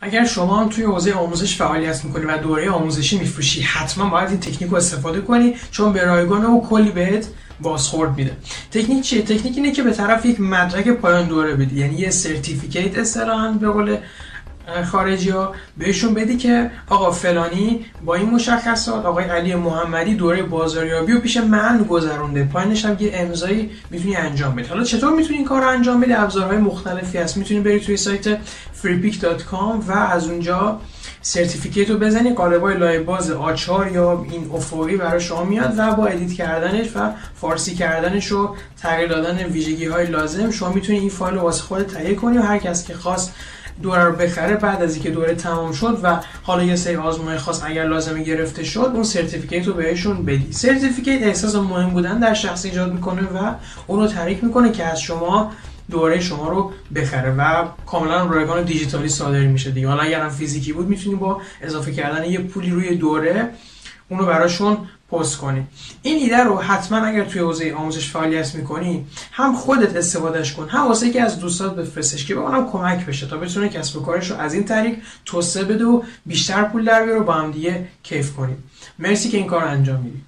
اگر شما هم توی حوزه آموزش فعالیت می‌کنی و دوره آموزشی میفروشی حتما باید این تکنیک رو استفاده کنی چون به رایگان و کلی بهت بازخورد میده. تکنیک چیه؟ تکنیک اینه که به طرف یک مدرک پایان دوره بدی یعنی یه سرتیفیکیت اصطلاحا به قول خارجی ها بهشون بدی که آقا فلانی با این مشخصات آقای علی محمدی دوره بازاریابی و پیش من گذرونده. پایینش هم یه امضایی می‌تونی انجام بدی. حالا چطور می‌تونی این کار رو انجام بدی؟ ابزارهای مختلفی هست. می‌تونی بری توی سایت freepik.com و از اونجا certificate رو بزنی. قالبای لایه باز A4 یا این افقی برای شما میاد و با edit کردنش و فارسی کردنش و تغییر دادن ویژگی های لازم شما می‌تونی این فایل رو واسه خود تهیه کنی و هر کس که خواست دوره رو بخره بعد از اینکه دوره تمام شد و حالا یه سری آزمون خاص اگر لازمه گرفته شد اون certificate رو بهشون بدی. certificate احساس مهم بودن در شخص ایجاد می‌کنه و اون رو تحریک می‌کنه که از شما دوره شما رو بخره و کاملا رایگان دیجیتالی صادر میشه دیگه. حالا اگر هم فیزیکی بود می‌تونی با اضافه کردن یه پولی روی دوره اونو براشون پست کنی. این ایده رو حتما اگر توی حوزه آموزش فعالیت می‌کنی هم خودت استفادهش کن هم واسه که از دوستات بفرستش که به اونم کمک بشه تا بتونه کسب و کارش رو از این طریق توسعه بده و بیشتر پول در بیاره و با هم دیگه کیف کنیم. مرسی که این کار انجام میدی.